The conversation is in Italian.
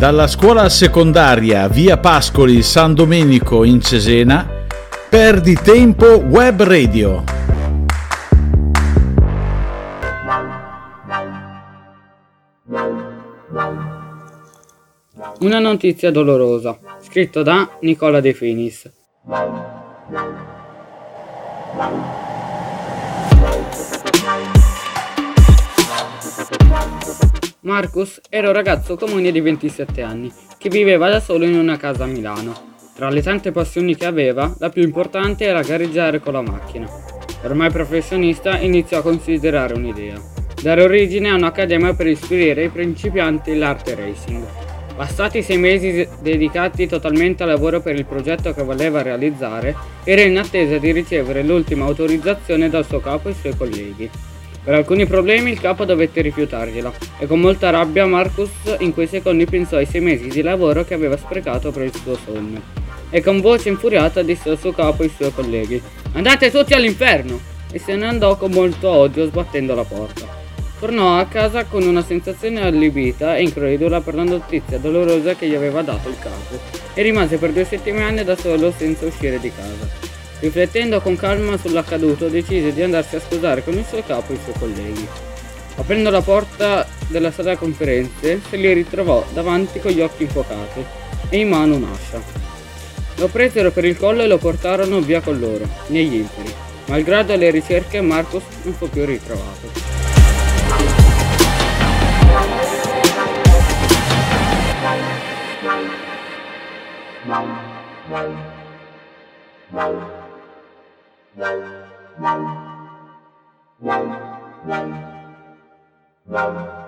dalla scuola secondaria via Pascoli San Domenico in Cesena, Perdi Tempo Web Radio. Una notizia dolorosa, scritto da Nicola De Finis. Marcus era un ragazzo comune di 27 anni che viveva da solo in una casa a Milano. Tra le tante passioni che aveva, la più importante era gareggiare con la macchina. Ormai professionista, iniziò a considerare un'idea: dare origine a un'accademia per ispirare i principianti l'arte racing. Passati sei mesi dedicati totalmente al lavoro per il progetto che voleva realizzare, era in attesa di ricevere l'ultima autorizzazione dal suo capo e i suoi colleghi. Per alcuni problemi il capo dovette rifiutargliela e con molta rabbia Marcus in quei secondi pensò ai sei mesi di lavoro che aveva sprecato per il suo sogno. E con voce infuriata disse al suo capo e ai suoi colleghi Andate tutti all'inferno! E se ne andò con molto odio sbattendo la porta. Tornò a casa con una sensazione allibita e incredula per la notizia dolorosa che gli aveva dato il capo e rimase per due settimane da solo senza uscire di casa. Riflettendo con calma sull'accaduto, decise di andarsi a scusare con il suo capo e i suoi colleghi. Aprendo la porta della sala conferenze, se li ritrovò davanti con gli occhi infuocati e in mano un'ascia. Lo presero per il collo e lo portarono via con loro, negli inferi. Malgrado le ricerche, Marcus non fu più ritrovato. Wow.